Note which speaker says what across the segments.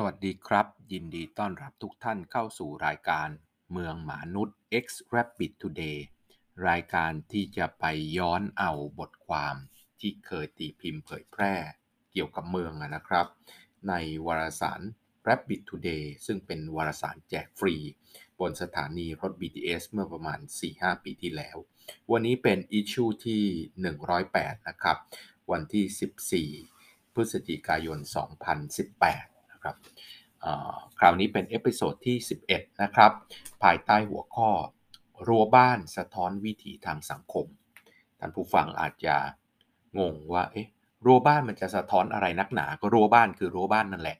Speaker 1: สวัสดีครับ ยินดีต้อนรับทุกท่านเข้าสู่รายการเมืองหมานุษย์ X Rabbit Today รายการที่จะไปย้อนเอาบทความที่เคยตีพิมพ์เผยแพร่เกี่ยวกับเมืองนะครับ ในวารสาร Rabbit Today ซึ่งเป็นวารสารแจกฟรี บนสถานีรถ BTS เมื่อประมาณ 4-5 ปีที่แล้ว วันนี้เป็นอิชูที่ 108 นะครับ วันที่ 14 พฤศจิกายน 2018 ครับคราวนี้เป็น episode ที่ 11 นะครับ ภายใต้หัวข้อรั้วบ้านสะท้อนวิถีทางสังคม ท่านผู้ฟังอาจจะงงว่า เอ๊ะ รั้วบ้านมันจะสะท้อนอะไรนักหนา ก็รั้วบ้านคือรั้วบ้านนั่นแหละ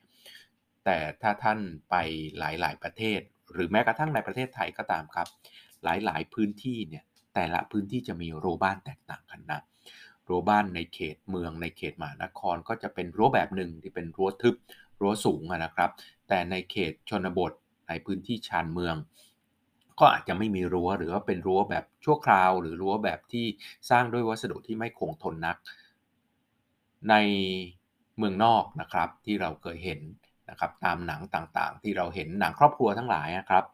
Speaker 1: แต่ถ้าท่านไปหลาย ๆ ประเทศ หรือแม้กระทั่งในประเทศไทยก็ตามครับ หลาย ๆ พื้นที่เนี่ย แต่ละพื้นที่จะมีรั้วบ้านแตกต่างกันนะ รั้วบ้านในเขตเมืองในเขตมหานครก็จะเป็นรั้วแบบหนึ่งที่เป็นรั้วทึบ รั้วสูงนะครับ แต่ในเขตชนบทในพื้นที่ชานเมือง ก็อาจจะไม่มีรั้วหรือว่าเป็นรั้วแบบชั่วคราว หรือรั้วแบบที่สร้างด้วยวัสดุที่ไม่คงทนนัก ในเมืองนอกนะครับที่เราเคยเห็นนะครับตามหนังต่างๆ ที่เราเห็นหนังครอบครัวทั้งหลายนะครับ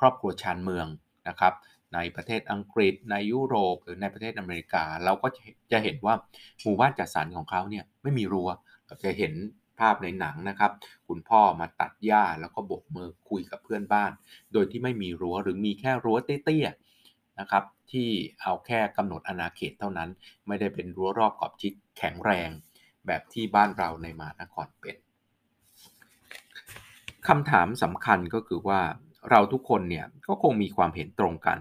Speaker 1: ครอบครัวชานเมืองนะครับในประเทศอังกฤษในยุโรปหรือในประเทศอเมริกา เราก็จะเห็นว่าหมู่บ้านจัดสรรของเขาเนี่ยไม่มีรั้วจะเห็น ภาพในหนังนะครับ คุณพ่อมาตัดหญ้าแล้วก็บกมือคุยกับเพื่อนบ้าน โดยที่ไม่มีรั้วหรือมีแค่รั้วเตี้ยๆนะครับ ที่เอาแค่กำหนดอาณาเขตเท่านั้น ไม่ได้เป็นรั้วรอบขอบชิดแข็งแรง แบบที่บ้านเราในมานครเป็นคำถามสำคัญก็คือว่าเราทุกคนเนี่ยก็คงมีความเห็นตรงกัน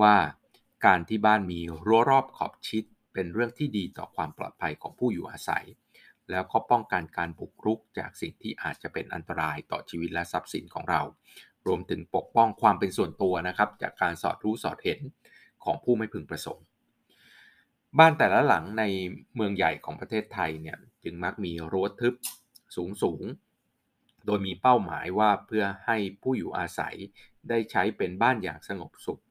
Speaker 1: ว่าการที่บ้านมีรั้วรอบขอบชิดเป็นเรื่องที่ดีต่อความปลอดภัยของผู้อยู่อาศัย แล้วก็ป้องกันการบุกรุกจากสิ่งที่อาจจะเป็นอันตรายต่อชีวิตและทรัพย์สินของเรา รวมถึงปกป้องความเป็นส่วนตัวนะครับ จากการสอดรู้สอดเห็นของผู้ไม่พึงประสงค์ บ้านแต่ละหลังในเมืองใหญ่ของประเทศไทยเนี่ยจึงมักมีรั้วทึบสูงสูง โดยมีเป้าหมายว่าเพื่อให้ผู้อยู่อาศัยได้ใช้เป็นบ้านอย่างสงบสุข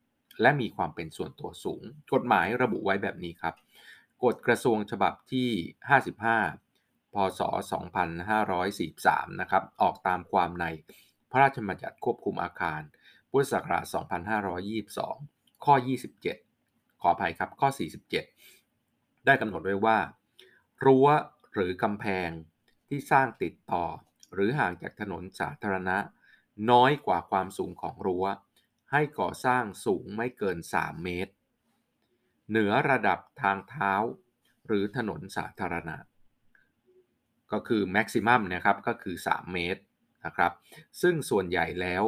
Speaker 1: และมีความเป็นส่วนตัวสูง กฎหมายระบุไว้แบบนี้ครับ กฎกระทรวงฉบับที่ 55 พศ 2543 นะครับ ออกตามความในพระราชบัญญัติควบคุมอาคาร พุทธศักราช 2522 ข้อ 27 ขออภัยครับ ข้อ 47 ได้กำหนดไว้ว่า รั้วหรือกำแพงที่สร้างติดต่อ หรือห่างจากถนนสาธารณะ น้อยกว่าความสูงของรั้ว ให้ก่อสร้างสูงไม่เกิน 3 เมตร เหนือระดับทางเท้า หรือถนนสาธารณะ ก็คือแม็กซิมัมนะครับก็คือ 3 เมตรนะครับซึ่งส่วนใหญ่แล้ว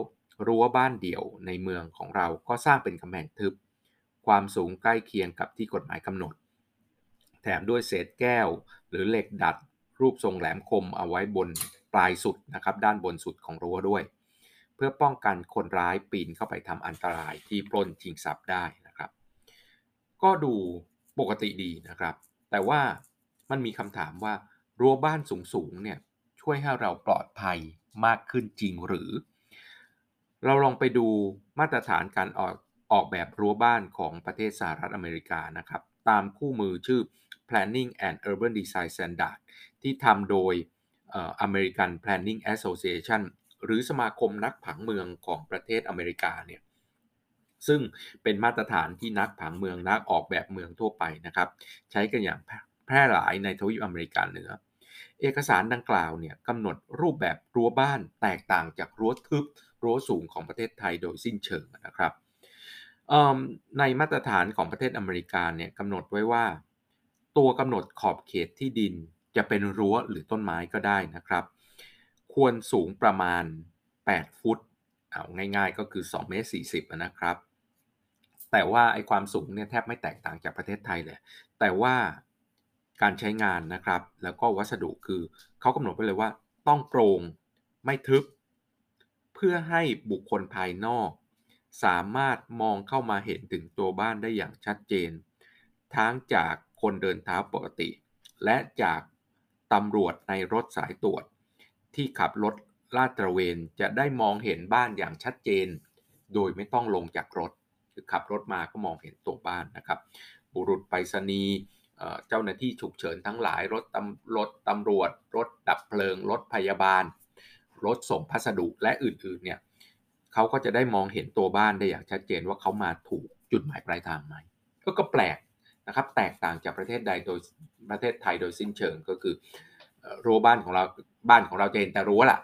Speaker 1: รั้วบ้านเดี่ยวในเมืองของเราก็สร้างเป็นกำแพงทึบ ความสูงใกล้เคียงกับที่กฎหมายกำหนด แถมด้วยเศษแก้ว หรือเหล็กดัด รูปทรงแหลมคมเอาไว้บนปลายสุดนะครับด้านบนสุดของรั้วด้วย เพื่อป้องกันคนร้ายปีนเข้าไปทำอันตรายที่ปล้นชิงทรัพย์ได้นะครับ ก็ดูปกติดีนะครับ แต่ว่ามันมีคำถามว่า รั้วบ้านสูงๆเนี่ยช่วยให้เราปลอดภัยมากขึ้นจริงหรือ เราลองไปดูมาตรฐานการออกออกแบบรั้วบ้านของประเทศสหรัฐอเมริกานะครับ ตามคู่มือชื่อ Planning and Urban Design Standard ที่ทำโดย American Planning Association หรือสมาคมนักผังเมืองของประเทศอเมริกาเนี่ยซึ่งเป็นมาตรฐานที่นักผังเมืองนักออกแบบเมืองทั่วไปนะครับ ใช้กันอย่างแพร่หลายในทวีปอเมริกาเหนือ เอกสารดังกล่าวเนี่ยกำหนดรูปแบบรั้วบ้านแตกต่างจากรั้วทึบรั้วสูงของประเทศไทยโดยสิ้นเชิงนะครับในมาตรฐานของประเทศอเมริกาเนี่ยกำหนดไว้ว่า ตัวกำหนดขอบเขตที่ดินจะเป็นรั้วหรือต้นไม้ก็ได้นะครับ ควรสูงประมาณ 8 ฟุตเอาง่ายๆก็คือ2เมตร40นะครับ แต่ว่าไอความสูงเนี่ยแทบไม่แตกต่างจากประเทศไทยเลย แต่ว่า การใช้งานนะครับ แล้วก็วัสดุคือเขากำหนดไว้เลยว่า ต้องโปร่งไม่ทึบ เพื่อให้บุคคลภายนอก สามารถมองเข้ามาเห็นถึงตัวบ้านได้อย่างชัดเจน ทั้งจากคนเดินเท้าปกติ และจากตำรวจในรถสายตรวจ ที่ขับรถลาดตระเวนจะได้มองเห็นบ้านอย่างชัดเจน โดยไม่ต้องลงจากรถ คือขับรถมาก็มองเห็นตัวบ้านนะครับ บุรุษไปรษณีย์ เจ้าหน้าที่ฉุกเฉินทั้งหลาย รถตำรถตำรวจ รถดับเพลิง รถพยาบาล รถส่งพัสดุและอื่นๆเนี่ยเขาก็จะได้มองเห็นตัวบ้านได้อย่างชัดเจนว่าเขามาถูกจุดหมายปลายทางไหมก็ก็แปลกนะครับแตกต่างจากประเทศใดโดยประเทศไทยโดยสิ้นเชิงก็คือรั้วบ้านของเราบ้านของเราจะเห็นแต่รั้วล่ะ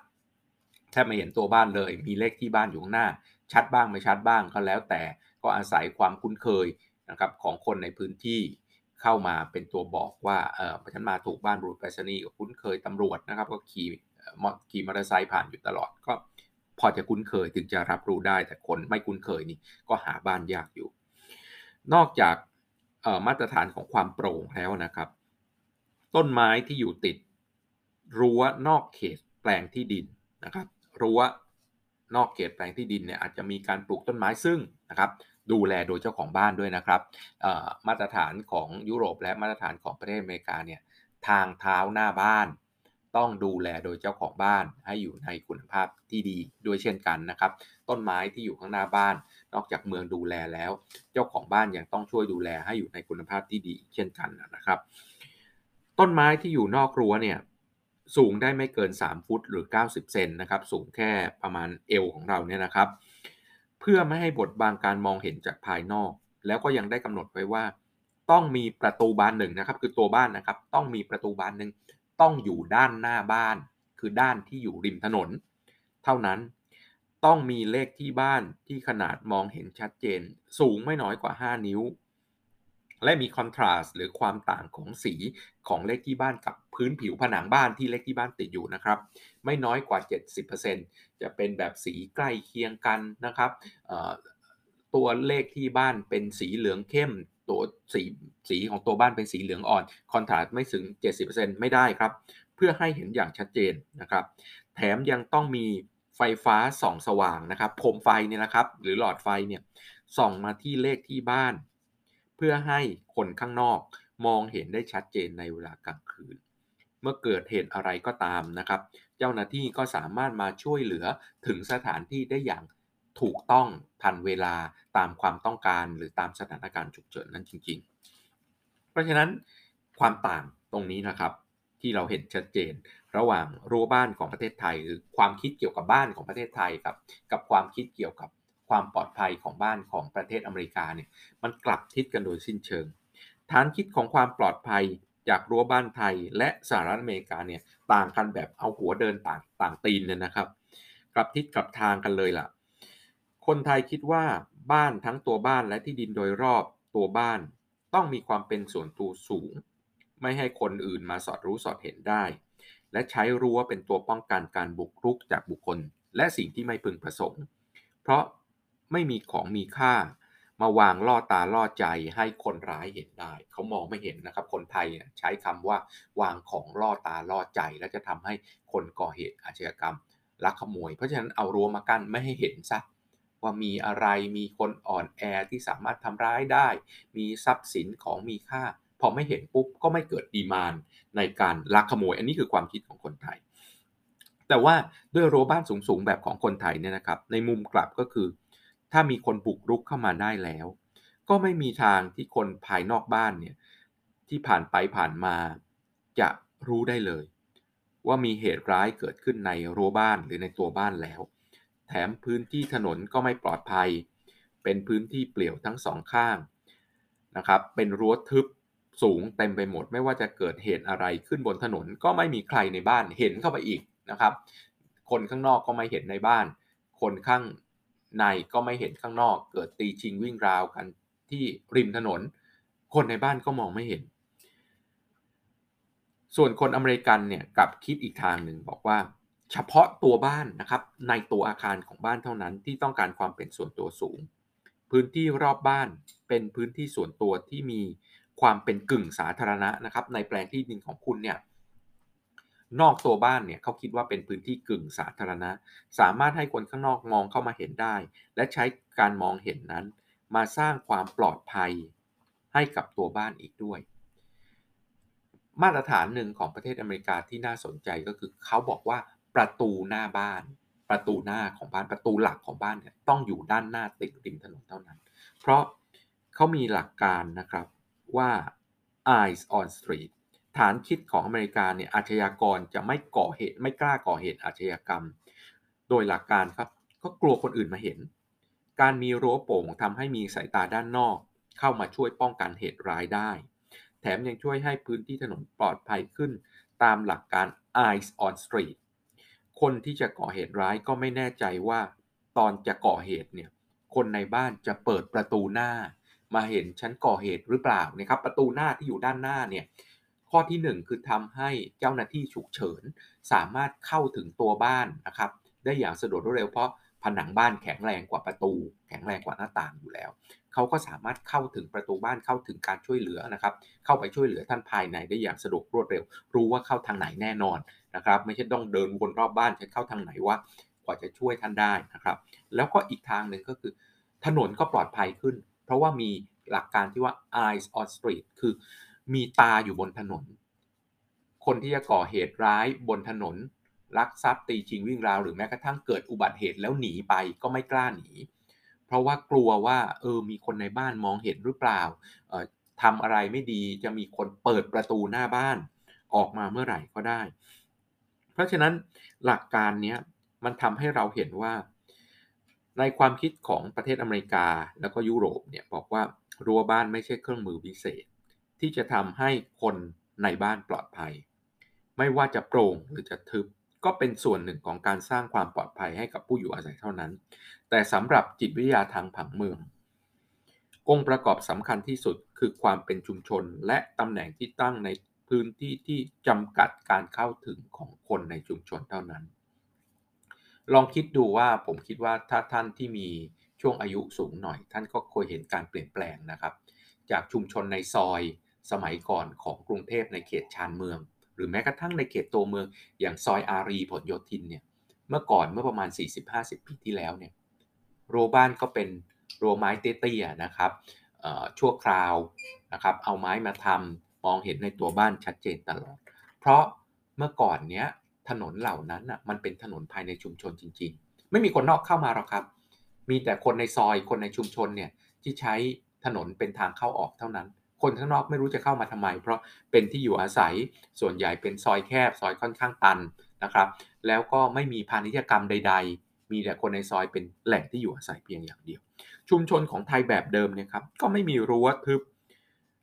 Speaker 1: แทบไม่เห็นตัวบ้านเลย มีเลขที่บ้านอยู่ข้างหน้า ชัดบ้างไม่ชัดบ้างก็แล้วแต่ก็อาศัยความคุ้นเคยนะครับของคนในพื้นที่ เข้ามาเป็นตัวบอกว่าเออฉันมาถูกบ้านบรูดไปรษณีย์ก็คุ้นเคยตำรวจนะครับ ก็ขี่ขี่มอเตอร์ไซค์ผ่านอยู่ตลอด ก็พอจะคุ้นเคยถึงจะรับรู้ได้ แต่คนไม่คุ้นเคยนี่ก็หาบ้านยากอยู่ นอกจากมาตรฐานของความโปร่งแล้วนะครับ ต้นไม้ที่อยู่ติดรั้วนอกเขตแปลงที่ดินนะครับรั้วนอกเขตแปลงที่ดินเนี่ยอาจจะมีการปลูกต้นไม้ซึ่งนะครับ ดูแลโดยเจ้าของบ้านด้วยนะครับมาตรฐานของยุโรปและมาตรฐานของประเทศอเมริกาเนี่ยทางเท้าหน้าบ้าน ต้องดูแลโดยเจ้าของบ้านให้อยู่ในคุณภาพที่ดีด้วยเช่นกันนะครับ ต้นไม้ที่อยู่ข้างหน้าบ้าน นอกจากเมืองดูแลแล้ว เจ้าของบ้านยังต้องช่วยดูแลให้อยู่ในคุณภาพที่ดี เช่นกันนะครับ ต้นไม้ที่อยู่นอกรั้วเนี่ยสูงได้ไม่เกิน 3 ฟุตหรือ 90 เซนนะครับ สูงแค่ประมาณเอวของเราเนี่ยนะครับ พื่อไม่ให้บดบังการมองเห็นจากภายนอก แล้วก็ยังได้กำหนดไว้ว่า ต้องมีประตูบานหนึ่งนะครับ คือตัวบ้านนะครับ ต้องมีประตูบานหนึ่งต้องอยู่ด้านหน้าบ้าน คือด้านที่อยู่ริมถนน เท่านั้นต้องมีเลขที่บ้านที่ขนาดมองเห็นชัดเจน สูงไม่น้อยกว่า 5 นิ้ว และมีคอนทราสต์หรือความต่างของสีของเลขที่บ้านกับพื้นผิวผนังบ้านที่เลขที่บ้านติดอยู่นะครับ ไม่น้อยกว่า 70%จะเป็นแบบสีใกล้เคียงกันนะครับตัวเลขที่บ้านเป็นสีเหลืองเข้ม ตัวสีสีของตัวบ้านเป็นสีเหลืองอ่อน คอนทราสต์ไม่ถึง 70%ไม่ได้ครับ เพื่อให้เห็นอย่างชัดเจนนะครับ แถมยังต้องมีไฟฟ้าส่องสว่างนะครับโคมไฟเนี่ยนะครับ หรือหลอดไฟเนี่ยส่องมาที่เลขที่บ้าน เพื่อให้คนข้างนอกมองเห็นได้ชัดเจนในเวลากลางคืน เมื่อเกิดเหตุอะไรก็ตามนะครับ เจ้าหน้าที่ก็สามารถมาช่วยเหลือถึงสถานที่ได้อย่างถูกต้องทันเวลาตามความต้องการหรือตามสถานการณ์ฉุกเฉินนั้นจริง ๆ เพราะฉะนั้นความต่างตรงนี้นะครับที่เราเห็นชัดเจน ระหว่างรั้วบ้านของประเทศไทย หรือความคิดเกี่ยวกับบ้านของประเทศไทยครับกับความคิดเกี่ยวกับ ความปลอดภัยของบ้านของประเทศอเมริกาเนี่ยมันกลับทิศกันโดยสิ้นเชิง ฐานคิดของความปลอดภัยจากรั้วบ้านไทยและสหรัฐอเมริกาเนี่ยต่างกันแบบเอาหัวเดินต่างต่างตีนเลยนะครับ กลับทิศกลับทางกันเลยล่ะ คนไทยคิดว่าบ้านทั้งตัวบ้านและที่ดินโดยรอบตัวบ้านต้องมีความเป็นส่วนตัวสูง ไม่ให้คนอื่นมาสอดรู้สอดเห็นได้ และใช้รั้วเป็นตัวป้องกันการบุกรุกจากบุคคล และสิ่งที่ไม่พึงประสงค์ เพราะ ไม่มีของมีค่ามาวางล่อตาล่อใจให้คนร้ายเห็นได้ เขามองไม่เห็นนะครับ คนไทยใช้คำว่าวางของล่อตาล่อใจ แล้วจะทำให้คนก่อเหตุอาชญากรรมลักขโมย เพราะฉะนั้นเอารั้วมากั้นไม่ให้เห็นซะว่ามีอะไรมีคนอ่อนแอที่สามารถทำร้ายได้ มีทรัพย์สินของมีค่า พอไม่เห็นปุ๊บก็ไม่เกิดดีมานในการลักขโมย อันนี้คือความคิดของคนไทย แต่ว่าด้วยรั้วบ้านสูงๆแบบของคนไทยเนี่ยนะครับ ในมุมกลับก็คือ ถ้ามีคนบุกรุกเข้ามาได้แล้ว ก็ไม่มีทางที่คนภายนอกบ้านเนี่ยที่ผ่านไปผ่านมาจะรู้ได้เลย ว่ามีเหตุร้ายเกิดขึ้นในรั้วบ้านหรือในตัวบ้านแล้ว แถมพื้นที่ถนนก็ไม่ปลอดภัย เป็นพื้นที่เปลี่ยวทั้งสองข้างนะครับเป็นรั้วทึบสูงเต็มไปหมด ไม่ว่าจะเกิดเหตุอะไรขึ้นบนถนนก็ไม่มีใครในบ้านเห็นเข้าไปอีกนะครับ คนข้างนอกก็ไม่เห็นในบ้าน คนข้าง ในก็ไม่เห็นข้างนอก เกิดตีชิงวิ่งราวกันที่ริมถนน คนในบ้านก็มองไม่เห็น ส่วนคนอเมริกันเนี่ยกลับคิดอีกทางหนึ่งบอกว่า เฉพาะตัวบ้านนะครับในตัวอาคารของบ้านเท่านั้นที่ต้องการความเป็นส่วนตัวสูง พื้นที่รอบบ้านเป็นพื้นที่ส่วนตัวที่มีความเป็นกึ่งสาธารณะนะครับ ในแปลงที่ดินของคุณเนี่ย นอกตัวบ้านเนี่ยเขาคิดว่าเป็นพื้นที่กึ่งสาธารณะ สามารถให้คนข้างนอกมองเข้ามาเห็นได้ และใช้การมองเห็นนั้น มาสร้างความปลอดภัยให้กับตัวบ้านอีกด้วย มาตรฐานหนึ่งของประเทศอเมริกาที่น่าสนใจก็คือเขาบอกว่าประตูหน้าบ้าน ประตูหน้าของบ้านประตูหลักของบ้านเนี่ยต้องอยู่ด้านหน้าติดริมถนนเท่านั้น เพราะเขามีหลักการนะครับว่า eyes on street ฐานคิดของอเมริกาเนี่ยอาชญากรจะไม่ก่อเหตุไม่กล้าก่อเหตุอาชญากรรม โดยหลักการครับก็กลัวคนอื่นมาเห็น การมีรั้วโป่งทำให้มีสายตาด้านนอก เข้ามาช่วยป้องกันเหตุร้ายได้ แถมยังช่วยให้พื้นที่ถนนปลอดภัยขึ้น ตามหลักการ eyes on street คนที่จะก่อเหตุร้ายก็ไม่แน่ใจว่า ตอนจะก่อเหตุเนี่ยคนในบ้านจะเปิดประตูหน้า มาเห็นฉันก่อเหตุหรือเปล่านะครับประตูหน้าที่อยู่ด้านหน้าเนี่ย ข้อที่ 1 คือทำให้เจ้าหน้าที่ฉุกเฉิน สามารถเข้าถึงตัวบ้านนะครับ ได้อย่างสะดวกรวดเร็วเพราะผนังบ้านแข็งแรงกว่าประตู แข็งแรงกว่าหน้าต่างอยู่แล้ว เขาก็สามารถเข้าถึงประตูบ้านเข้าถึงการช่วยเหลือนะครับ เข้าไปช่วยเหลือท่านภายในได้อย่างสะดวกรวดเร็ว รู้ว่าเข้าทางไหนแน่นอนนะครับ ไม่ใช่ต้องเดินวนรอบบ้านจะเข้าทางไหนว่ากว่าจะช่วยท่านได้นะครับ แล้วก็อีกทางหนึ่งก็คือ ถนนก็ปลอดภัยขึ้น เพราะว่ามีหลักการที่ว่า eyes on street คือ มีตาอยู่บนถนน คนที่จะก่อเหตุร้ายบนถนน ลักทรัพย์ตีชิงวิ่งราว หรือแม้กระทั่งเกิดอุบัติเหตุแล้วหนีไปก็ไม่กล้าหนี เพราะว่ากลัวว่าเออมีคนในบ้านมองเห็นหรือเปล่าเออทำอะไรไม่ดีจะมีคนเปิดประตูหน้าบ้านออกมาเมื่อไหร่ก็ได้ เพราะฉะนั้นหลักการนี้มันทำให้เราเห็นว่า ในความคิดของประเทศอเมริกาแล้วก็ยุโรปเนี่ยบอกว่ารั้วบ้านไม่ใช่เครื่องมือวิเศษ ที่จะทำให้คนในบ้านปลอดภัย ไม่ว่าจะโปร่งหรือจะทึบก็เป็นส่วนหนึ่งของการสร้างความปลอดภัยให้กับผู้อยู่อาศัยเท่านั้น แต่สำหรับจิตวิทยาทางผังเมือง องค์ประกอบสำคัญที่สุดคือความเป็นชุมชนและตำแหน่งที่ตั้งในพื้นที่ที่จำกัดการเข้าถึงของคนในชุมชนเท่านั้น ลองคิดดูว่าผมคิดว่าถ้าท่านที่มีช่วงอายุสูงหน่อย ท่านก็เคยเห็นการเปลี่ยนแปลงนะครับ จากชุมชนในซอย สมัยก่อนของกรุงเทพในเขตชานเมือง หรือแม้กระทั่งในเขตตัวเมืองอย่างซอยอารีผลโยธินเนี่ยเมื่อก่อนเมื่อประมาณ 40-50 ปีที่แล้วเนี่ยโรบ้านก็เป็นโรไม้เตี้ยๆนะครับชั่วคราวนะครับเอาไม้มาทำมองเห็นในตัวบ้านชัดเจนตลอด เพราะเมื่อก่อนเนี้ยถนนเหล่านั้นอะมันเป็นถนนภายในชุมชนจริง ๆ ไม่มีคนนอกเข้ามาหรอกครับ มีแต่คนในซอยคนในชุมชนเนี่ยที่ใช้ถนนเป็นทางเข้าออกเท่านั้น คนข้างนอกไม่รู้จะเข้ามาทำไม เพราะเป็นที่อยู่อาศัยส่วนใหญ่เป็นซอยแคบซอยค่อนข้างตันนะครับแล้วก็ไม่มีพาณิชยกรรมใด ๆ มีแต่คนในซอยเป็นแหล่งที่อยู่อาศัยเพียงอย่างเดียว ชุมชนของไทยแบบเดิมเนี่ยครับก็ไม่มีรั้วทึบ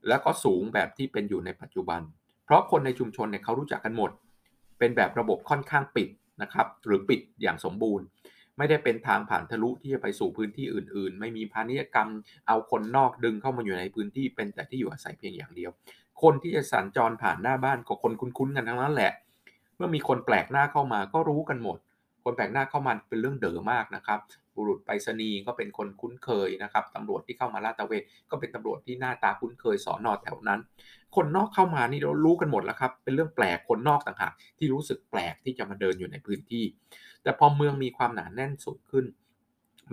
Speaker 1: แล้วก็สูงแบบที่เป็นอยู่ในปัจจุบัน เพราะคนในชุมชนเนี่ยเขารู้จักกันหมด เป็นแบบระบบค่อนข้างปิดนะครับหรือปิดอย่างสมบูรณ์ ไม่ได้เป็นทางผ่านทะลุที่จะไปสู่พื้นที่อื่น ๆ ไม่มีพาณิชยกรรมเอาคนนอกดึงเข้ามาอยู่ในพื้นที่เป็นแต่ที่อยู่อาศัยเพียงอย่างเดียว คนที่จะสัญจรผ่านหน้าบ้านก็คนคุ้นๆกันทั้งนั้นแหละ เมื่อมีคนแปลกหน้าเข้ามาก็รู้กันหมด คนแปลกหน้าเข้ามาเป็นเรื่องเด๋อมากนะครับ บุรุษไปรษณีย์ก็เป็นคนคุ้นเคยนะครับตำรวจที่เข้ามาลาดตระเวนก็เป็นตำรวจที่หน้าตาคุ้นเคยสอนอแถวนั้น คนนอกเข้ามานี่เรารู้กันหมดแล้วครับ เป็นเรื่องแปลกคนนอกต่างหากที่รู้สึกแปลกที่จะมาเดินอยู่ในพื้นที่ แต่พอเมืองมีความหนาแน่นสุดขึ้น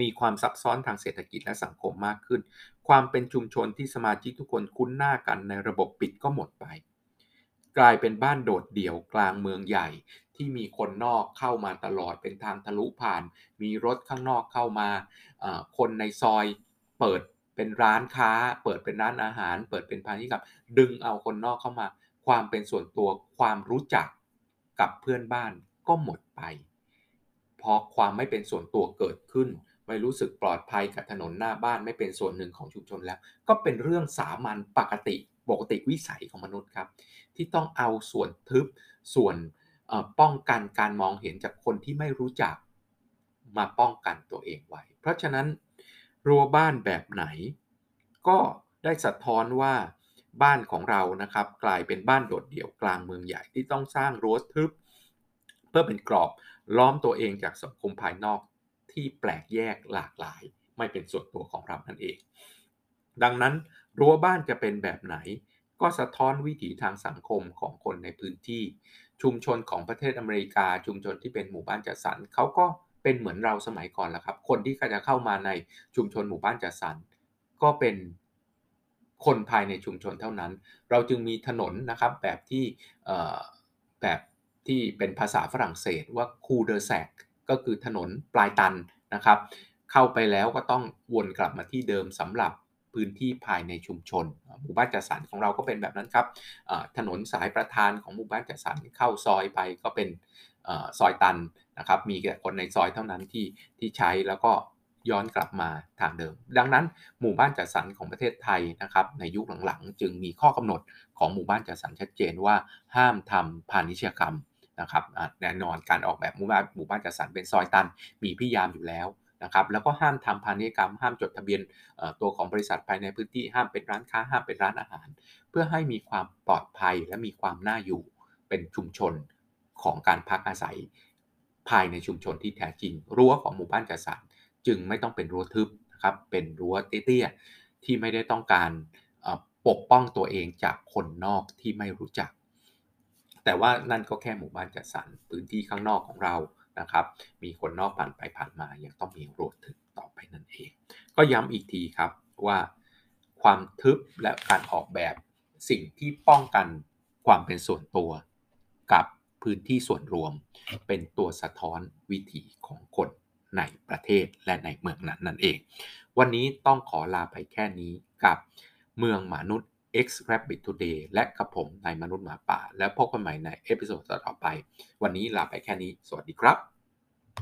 Speaker 1: มีความซับซ้อนทางเศรษฐกิจและสังคมมากขึ้น ความเป็นชุมชนที่สมาชิกทุกคนคุ้นหน้ากันในระบบปิดก็หมดไปกลายเป็นบ้านโดดเดี่ยวกลางเมืองใหญ่ ที่มีคนนอกเข้ามาตลอดเป็นทางทะลุผ่าน มีรถข้างนอกเข้ามา คนในซอยเปิดเป็นร้านค้า เปิดเป็นร้านอาหาร เปิดเป็นพาณิชย์กับ ดึงเอาคนนอกเข้ามา ความเป็นส่วนตัวความรู้จักกับเพื่อนบ้านก็หมดไปพราะความไม่เป็นส่วนตัวเกิดขึ้น ไม่รู้สึกปลอดภัยกับถนนหน้าบ้านไม่เป็นส่วนหนึ่งของชุมชนแล้ว ก็เป็นเรื่องสามัญปกติปกติวิสัยของมนุษย์ครับ ที่ต้องเอาส่วนทึบส่วน ป้องกันการมองเห็นจากคนที่ไม่รู้จักมาป้องกันตัวเองไว้ เพราะฉะนั้นรั้วบ้านแบบไหน ก็ได้สะท้อนว่าบ้านของเรานะครับ กลายเป็นบ้านโดดเดี่ยวกลางเมืองใหญ่ที่ต้องสร้างรั้วทึบ เพื่อเป็นกรอบล้อมตัวเองจากสังคมภายนอกที่แปลกแยกหลากหลาย ไม่เป็นส่วนตัวของเรานั่นเอง ดังนั้นรั้วบ้านจะเป็นแบบไหน ก็สะท้อนวิถีทางสังคมของคนในพื้นที่ ชุมชนของประเทศอเมริกา ชุมชนที่เป็นหมู่บ้านจัดสรรเขาก็เป็นเหมือนเราสมัยก่อนแหละครับ คนที่จะเข้ามาในชุมชนหมู่บ้านจัดสรรก็เป็นคนภายในชุมชนเท่านั้น เราจึงมีถนนนะครับแบบที่แบบที่เป็นภาษาฝรั่งเศสว่า cul-de-sac ก็คือถนนปลายตันนะครับ เข้าไปแล้วก็ต้องวนกลับมาที่เดิมสำหรับ พื้นที่ภายในชุมชน หมู่บ้านจัดสรรของเราก็เป็นแบบนั้นครับถนนสายประธานของหมู่บ้านจัดสรรเข้าซอยไปก็เป็นซอยตันนะครับ มีแต่คนในซอยเท่านั้นที่ที่ใช้แล้วก็ย้อนกลับมาทางเดิม ดังนั้นหมู่บ้านจัดสรรของประเทศไทยนะครับ ในยุคหลังๆ จึงมีข้อกำหนดของหมู่บ้านจัดสรรชัดเจนว่าห้ามทำพาณิชยกรรมนะครับแน่นอนการออกแบบหมู่บ้านหมู่บ้านจัดสรรเป็นซอยตัน มีพิยามอยู่แล้ว นะครับแล้วก็ห้ามทำพาณิชยกรรม ห้ามจดทะเบียนตัวของบริษัทภายในพื้นที่ห้ามเป็นร้านค้าห้ามเป็นร้านอาหาร เพื่อให้มีความปลอดภัยและมีความน่าอยู่เป็นชุมชนของการพักอาศัย ภายในชุมชนที่แท้จริง รั้วของหมู่บ้านจัดสรรจึงไม่ต้องเป็นรั้วทึบนะครับเป็นรั้วเตี้ยๆที่ไม่ได้ต้องการปกป้องตัวเองจากคนนอกที่ไม่รู้จัก แต่ว่านั่นก็แค่หมู่บ้านจัดสรรพื้นที่ข้างนอกของเรา นะครับ มีคนนอกผ่านไปผ่านมา ยังต้องมีรั้วทึบต่อไปนั่นเอง ก็ย้ำอีกทีครับว่าความทึบและการออกแบบสิ่งที่ป้องกันความเป็นส่วนตัวกับพื้นที่ส่วนรวม เป็นตัวสะท้อนวิถีของคนในประเทศและในเมืองนั้นนั่นเอง วันนี้ต้องขอลาไปแค่นี้กับเมืองมนุษย์ X Rabbit Today และกับผมในมนุษย์หมาป่า แล้วพบกันใหม่ในเอพิโซดต่อไป วันนี้ลาไปแค่นี้ สวัสดีครับ